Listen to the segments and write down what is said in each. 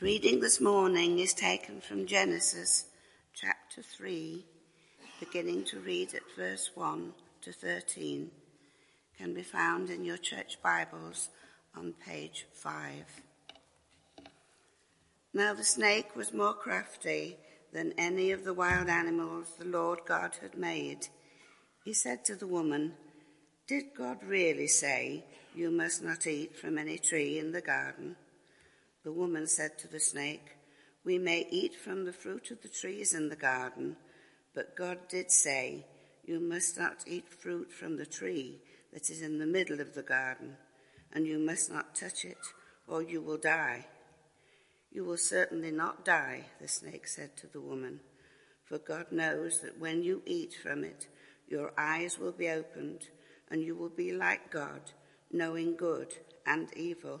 The reading this morning is taken from Genesis chapter 3, beginning to read at verse 1 to 13, can be found in your church Bibles on page 5. Now the snake was more crafty than any of the wild animals the Lord God had made. He said to the woman, Did God really say, You must not eat from any tree in the garden? The woman said to the snake, We may eat from the fruit of the trees in the garden, but God did say, You must not eat fruit from the tree that is in the middle of the garden, and you must not touch it, or you will die. You will certainly not die, the snake said to the woman, for God knows that when you eat from it, your eyes will be opened, and you will be like God, knowing good and evil.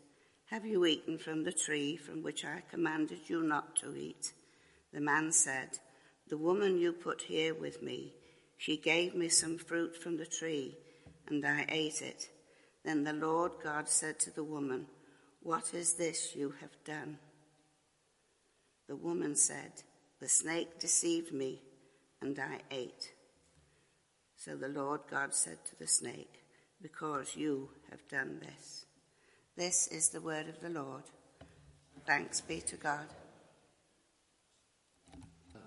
Have you eaten from the tree from which I commanded you not to eat? The man said, The woman you put here with me, she gave me some fruit from the tree, and I ate it. Then the Lord God said to the woman, What is this you have done? The woman said, the snake deceived me, and I ate. So the Lord God said to the snake, Because you have done this. This is the word of the Lord. Thanks be to God.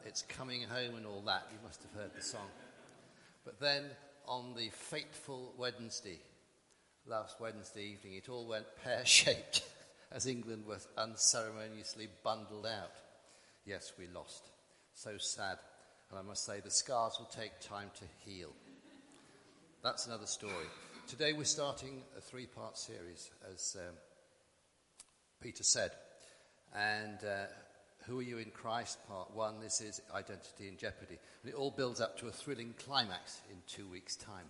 It's coming home and all that. You must have heard the song. But then on the fateful Wednesday, last Wednesday evening, it all went pear shaped as England was unceremoniously bundled out. Yes, we lost. So sad. And I must say, the scars will take time to heal. That's another story. Today we're starting a three part series, as um, Peter said. And uh, Who Are You in Christ? Part one. This is Identity in Jeopardy. And it all builds up to a thrilling climax in two weeks' time.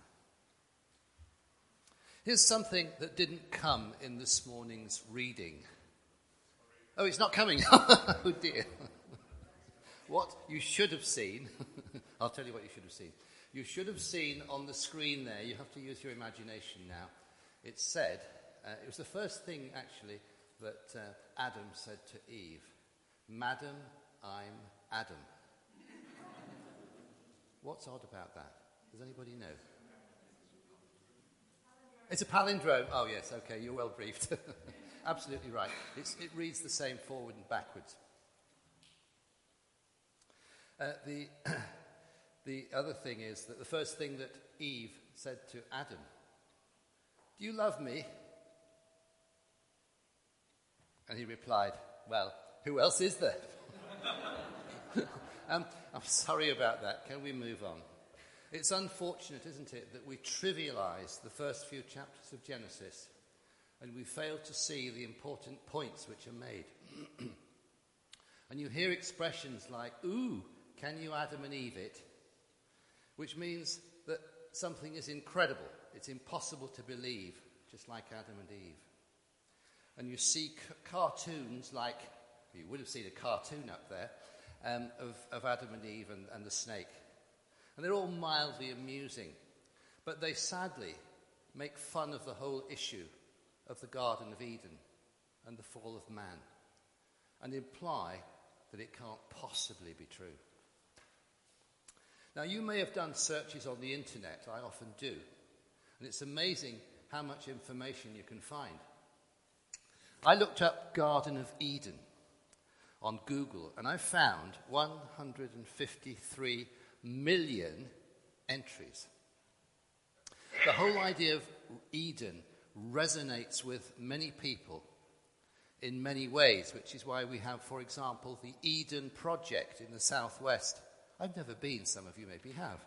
Here's something that didn't come in this morning's reading. Oh, it's not coming. oh, dear. What you should have seen, I'll tell you what you should have seen. You should have seen on the screen there, you have to use your imagination now. It said, uh, it was the first thing actually that uh, Adam said to Eve Madam, I'm Adam. What's odd about that? Does anybody know? It's a palindrome. Oh, yes, okay, you're well briefed. Absolutely right. It's, it reads the same forward and backwards. Uh, the, the other thing is that the first thing that Eve said to Adam, Do you love me? And he replied, Well, who else is there? um, I'm sorry about that. Can we move on? It's unfortunate, isn't it, that we trivialize the first few chapters of Genesis and we fail to see the important points which are made. and you hear expressions like, ooh, can you Adam and Eve it? Which means that something is incredible. It's impossible to believe, just like Adam and Eve. And you see c- cartoons like, you would have seen a cartoon up there, um, of, of, Adam and Eve and, and the snake. And they're all mildly amusing. But they sadly make fun of the whole issue of the Garden of Eden and the fall of man and imply that it can't possibly be true. Now, you may have done searches on the internet, I often do, and it's amazing how much information you can find. I looked up Garden of Eden on Google, and I found 153 million entries. The whole idea of Eden resonates with many people in many ways, which is why we have, for example, the Eden Project in the southwest. I've never been, some of you maybe have.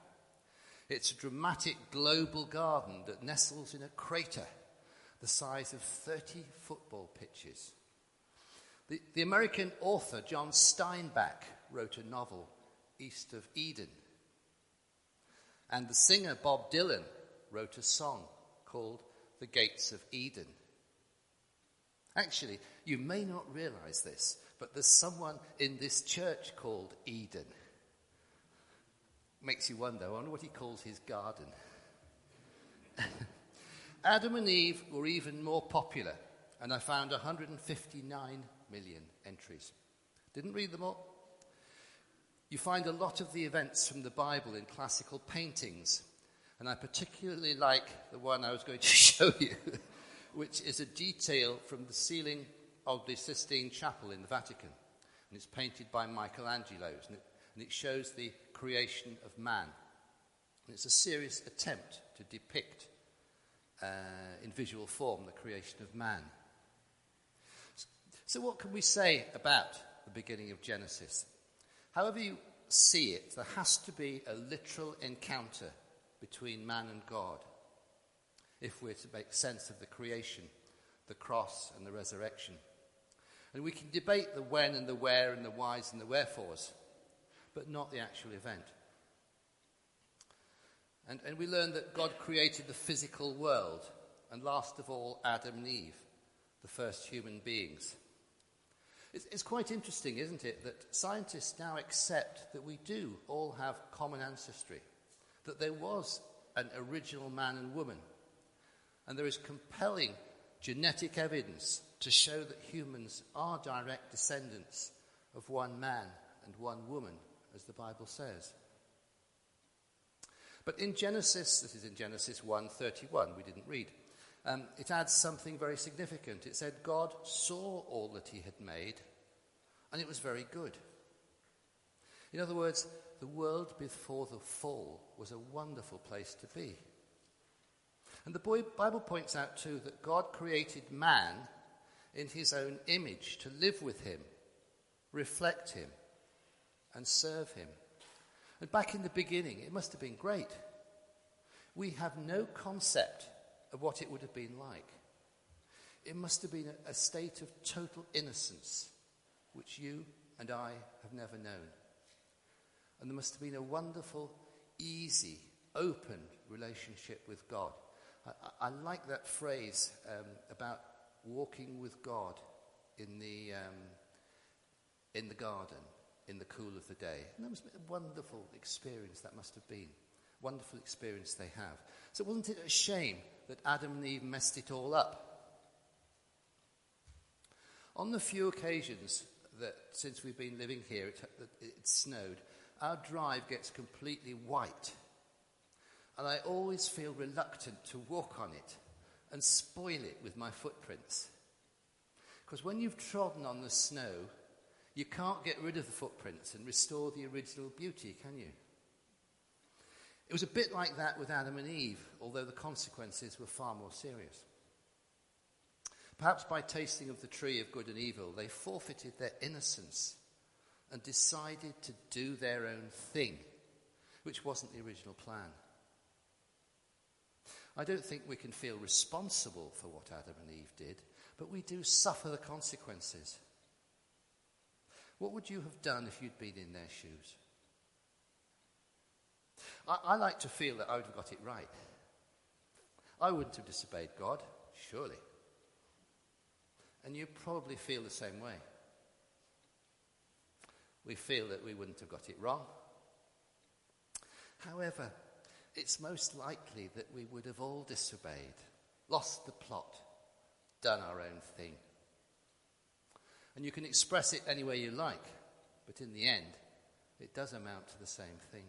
It's a dramatic global garden that nestles in a crater the size of 30 football pitches. The, the American author John Steinbeck wrote a novel, East of Eden. And the singer Bob Dylan wrote a song called The Gates of Eden. Actually, you may not realize this, but there's someone in this church called Eden. Makes you wonder, I wonder what he calls his garden. Adam and Eve were even more popular, and I found 159 million entries. Didn't read them all. You find a lot of the events from the Bible in classical paintings, and I particularly like the one I was going to show you, which is a detail from the ceiling of the Sistine Chapel in the Vatican. And it's painted by Michelangelo, and it, and it shows the creation of man. And it's a serious attempt to depict uh, in visual form the creation of man. So, what can we say about the beginning of Genesis? However, you see it, there has to be a literal encounter between man and God if we're to make sense of the creation, the cross, and the resurrection. And we can debate the when and the where and the whys and the wherefores, but not the actual event. And, and we learn that God created the physical world, and last of all, Adam and Eve, the first human beings. It's, it's quite interesting, isn't it, that scientists now accept that we do all have common ancestry, that there was an original man and woman, and there is compelling genetic evidence to show that humans are direct descendants of one man and one woman, as the Bible says. But in Genesis, this is in Genesis 1:31, we didn't read. Um, it adds something very significant. It said, God saw all that he had made, and it was very good. In other words, the world before the fall was a wonderful place to be. And the Bible points out, too, that God created man in his own image to live with him, reflect him, and serve him. And back in the beginning, it must have been great. We have no concept of what it would have been like. It must have been a, state of total innocence, which you and I have never known. And there must have been a wonderful, easy, open relationship with God. I, I like that phrase um, about walking with God in the, um, in the garden in the cool of the day. And that was a wonderful experience that must have been. Wonderful experience they have. So wasn't it a shame that Adam and Eve messed it all up? On the few occasions that since we've been living here, it, it snowed, our drive gets completely white. And I always feel reluctant to walk on it and spoil it with my footprints. Because when you've trodden on the snow, you can't get rid of the footprints and restore the original beauty, can you? It was a bit like that with Adam and Eve, although the consequences were far more serious. Perhaps by tasting of the tree of good and evil, they forfeited their innocence and decided to do their own thing, which wasn't the original plan. I don't think we can feel responsible for what Adam and Eve did, but we do suffer the consequences. What would you have done if you'd been in their shoes? I, I like to feel that I would have got it right. I wouldn't have disobeyed God, surely. And you probably feel the same way. We feel that we wouldn't have got it wrong. However, it's most likely that we would have all disobeyed, lost the plot, done our own thing. And you can express it any way you like, but in the end, it does amount to the same thing.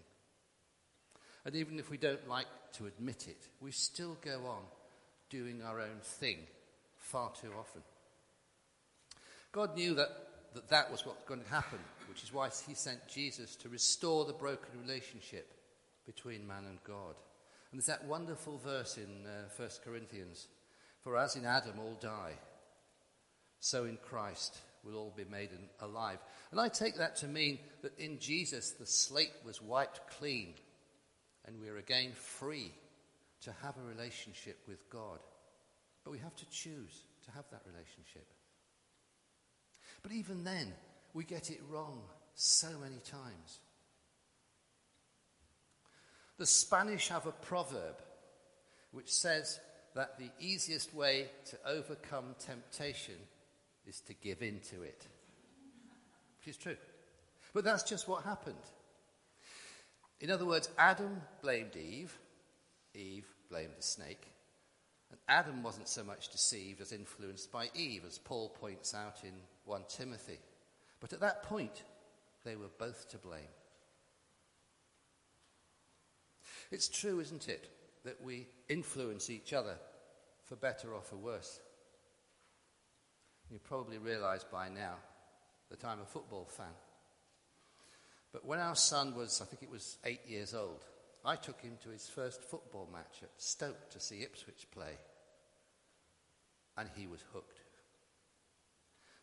And even if we don't like to admit it, we still go on doing our own thing far too often. God knew that that that was what's going to happen, which is why he sent Jesus to restore the broken relationship between man and God. And there's that wonderful verse in uh, 1 Corinthians For as in Adam all die, so in Christ will all be made alive. And I take that to mean that in Jesus the slate was wiped clean and we're again free to have a relationship with God. But we have to choose to have that relationship. But even then, we get it wrong so many times. The Spanish have a proverb which says that the easiest way to overcome temptation is to give in to it. Which is true. But that's just what happened. In other words, Adam blamed Eve, Eve blamed the snake, and Adam wasn't so much deceived as influenced by Eve, as Paul points out in 1 Timothy. But at that point, they were both to blame. It's true, isn't it, that we influence each other for better or for worse. You probably realize by now that I'm a football fan. But when our son was, I think it was eight years old, I took him to his first football match at Stoke to see Ipswich play. And he was hooked.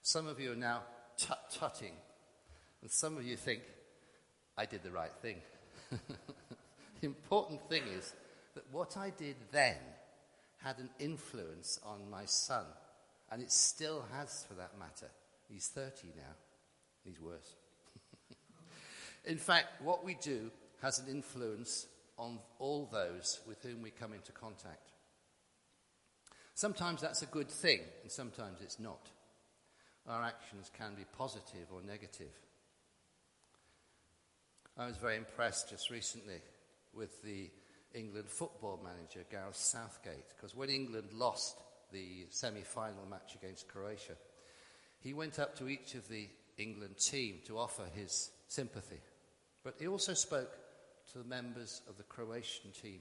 Some of you are now tut tutting, and some of you think, I did the right thing. the important thing is that what I did then had an influence on my son, and it still has for that matter. He's 30 now, he's worse. In fact, what we do has an influence on all those with whom we come into contact. Sometimes that's a good thing, and sometimes it's not. Our actions can be positive or negative. I was very impressed just recently with the England football manager, Gareth Southgate, because when England lost the semi final match against Croatia, he went up to each of the England team to offer his sympathy. But he also spoke to the members of the Croatian team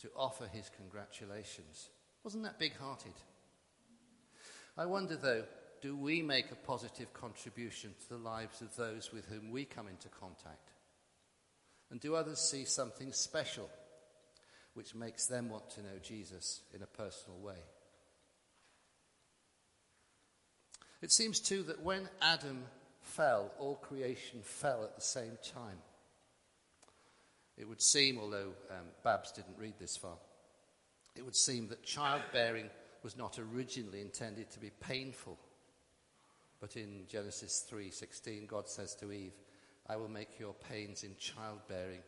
to offer his congratulations. Wasn't that big hearted? I wonder, though, do we make a positive contribution to the lives of those with whom we come into contact? And do others see something special which makes them want to know Jesus in a personal way? It seems, too, that when Adam fell, all creation fell at the same time. It would seem, although um, Babs didn't read this far, it would seem that childbearing was not originally intended to be painful. But in Genesis 3:16, God says to Eve, "I will make your pains in childbearing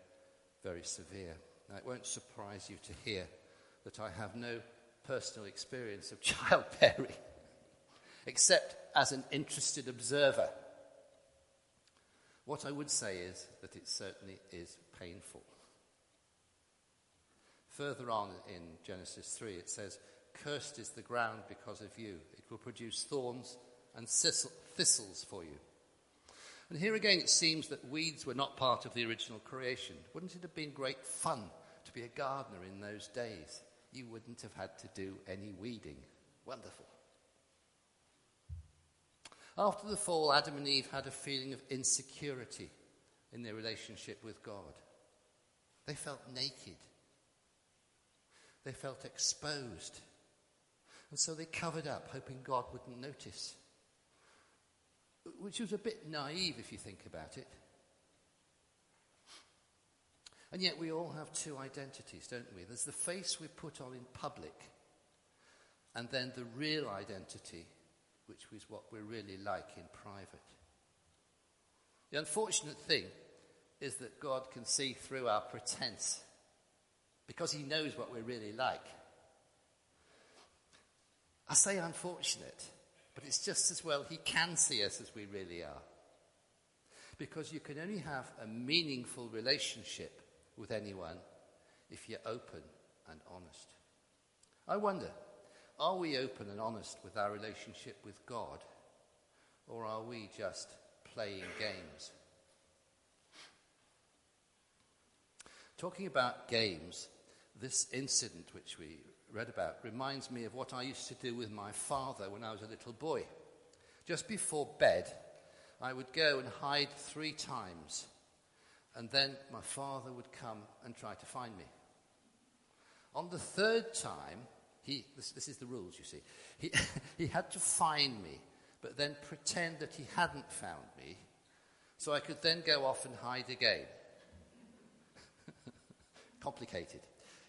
very severe." Now, it won't surprise you to hear that I have no personal experience of childbearing, except as an interested observer. What I would say is that it certainly is painful. Further on in Genesis 3, it says, Cursed is the ground because of you. It will produce thorns and thistles for you. And here again, it seems that weeds were not part of the original creation. Wouldn't it have been great fun to be a gardener in those days? You wouldn't have had to do any weeding. Wonderful. After the fall, Adam and Eve had a feeling of insecurity in their relationship with God. They felt naked. They felt exposed. And so they covered up, hoping God wouldn't notice. Which was a bit naive if you think about it. And yet we all have two identities, don't we? There's the face we put on in public, and then the real identity, which is what we're really like in private. The unfortunate thing is that God can see through our pretense because he knows what we're really like. I say unfortunate, but it's just as well he can see us as we really are. Because you can only have a meaningful relationship with anyone if you're open and honest. I wonder, are we open and honest with our relationship with God? Or are we just playing games? Talking about games, this incident which we read about reminds me of what I used to do with my father when I was a little boy. Just before bed, I would go and hide three times, and then my father would come and try to find me. On the third time, he, this, this is the rules, you see, he, he had to find me, but then pretend that he hadn't found me, so I could then go off and hide again. Complicated.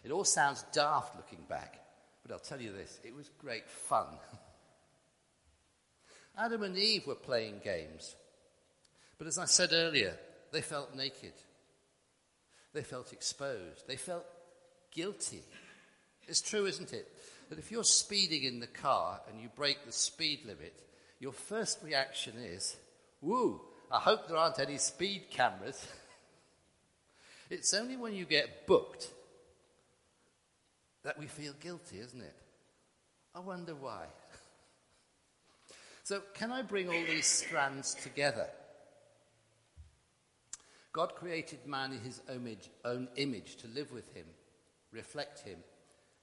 It all sounds daft looking back, but I'll tell you this it was great fun. Adam and Eve were playing games. But as I said earlier, they felt naked. They felt exposed. They felt guilty. It's true, isn't it? That if you're speeding in the car and you break the speed limit, your first reaction is, woo, I hope there aren't any speed cameras. it's only when you get booked that we feel guilty, isn't it? I wonder why. so, can I bring all these strands together? God created man in his own image to live with him, reflect him,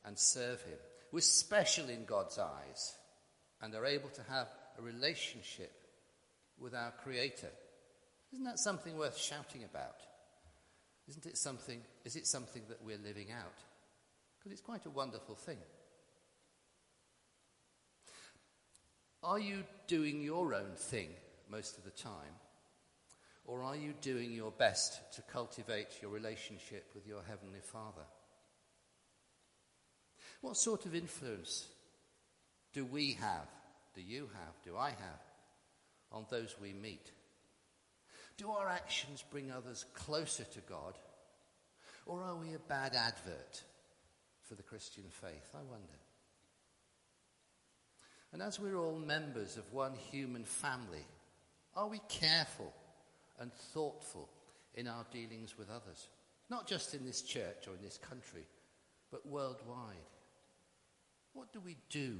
and serve him. We're special in God's eyes and are able to have a relationship with our Creator. Isn't that something worth shouting about? Isn't it something, is it something that we're living out? Because it's quite a wonderful thing. Are you doing your own thing most of the time? Or are you doing your best to cultivate your relationship with your Heavenly Father? What sort of influence do we have, do you have, do I have, on those we meet? Do our actions bring others closer to God? Or are we a bad advert for the Christian faith? I wonder. And as we're all members of one human family, are we careful and thoughtful in our dealings with others. Not just in this church or in this country, but worldwide. What do we do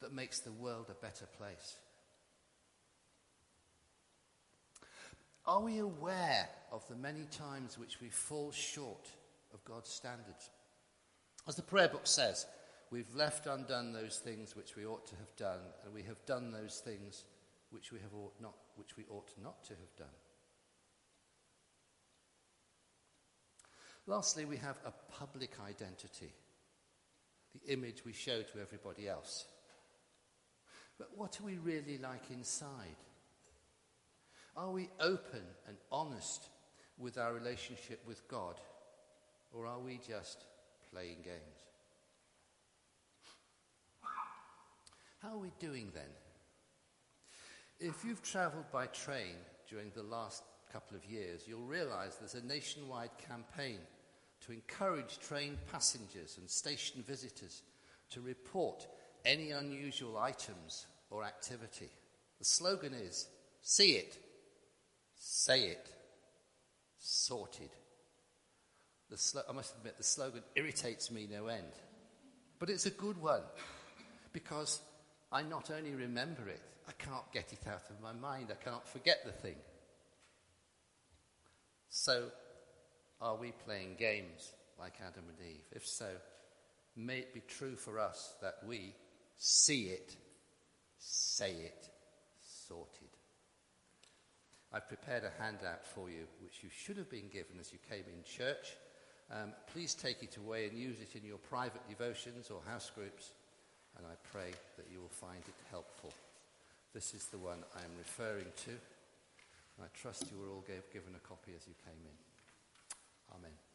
that makes the world a better place? Are we aware of the many times which we fall short of God's standards? As the prayer book says, we've left undone those things which we ought to have done, and we have done those things which we, have ought not, which we ought not to have done. Lastly, we have a public identity, the image we show to everybody else. But what are we really like inside? Are we open and honest with our relationship with God? Or are we just playing games? How are we doing then? If you've travelled by train during the last couple of years, you'll realise there's a nationwide campaign to encourage train passengers and station visitors to report any unusual items or activity. The slogan is see it, say it, sorted. I must admit, the slogan irritates me no end. But it's a good one because I not only remember it, I can't get it out of my mind. I cannot forget the thing. So, are we playing games like Adam and Eve? If so, may it be true for us that we see it, say it, sorted. I've prepared a handout for you, which you should have been given as you came in church. Um, please take it away and use it in your private devotions or house groups, and I pray that you will find it helpful. This is the one I am referring to. I trust you were all gave, given a copy as you came in. Amen.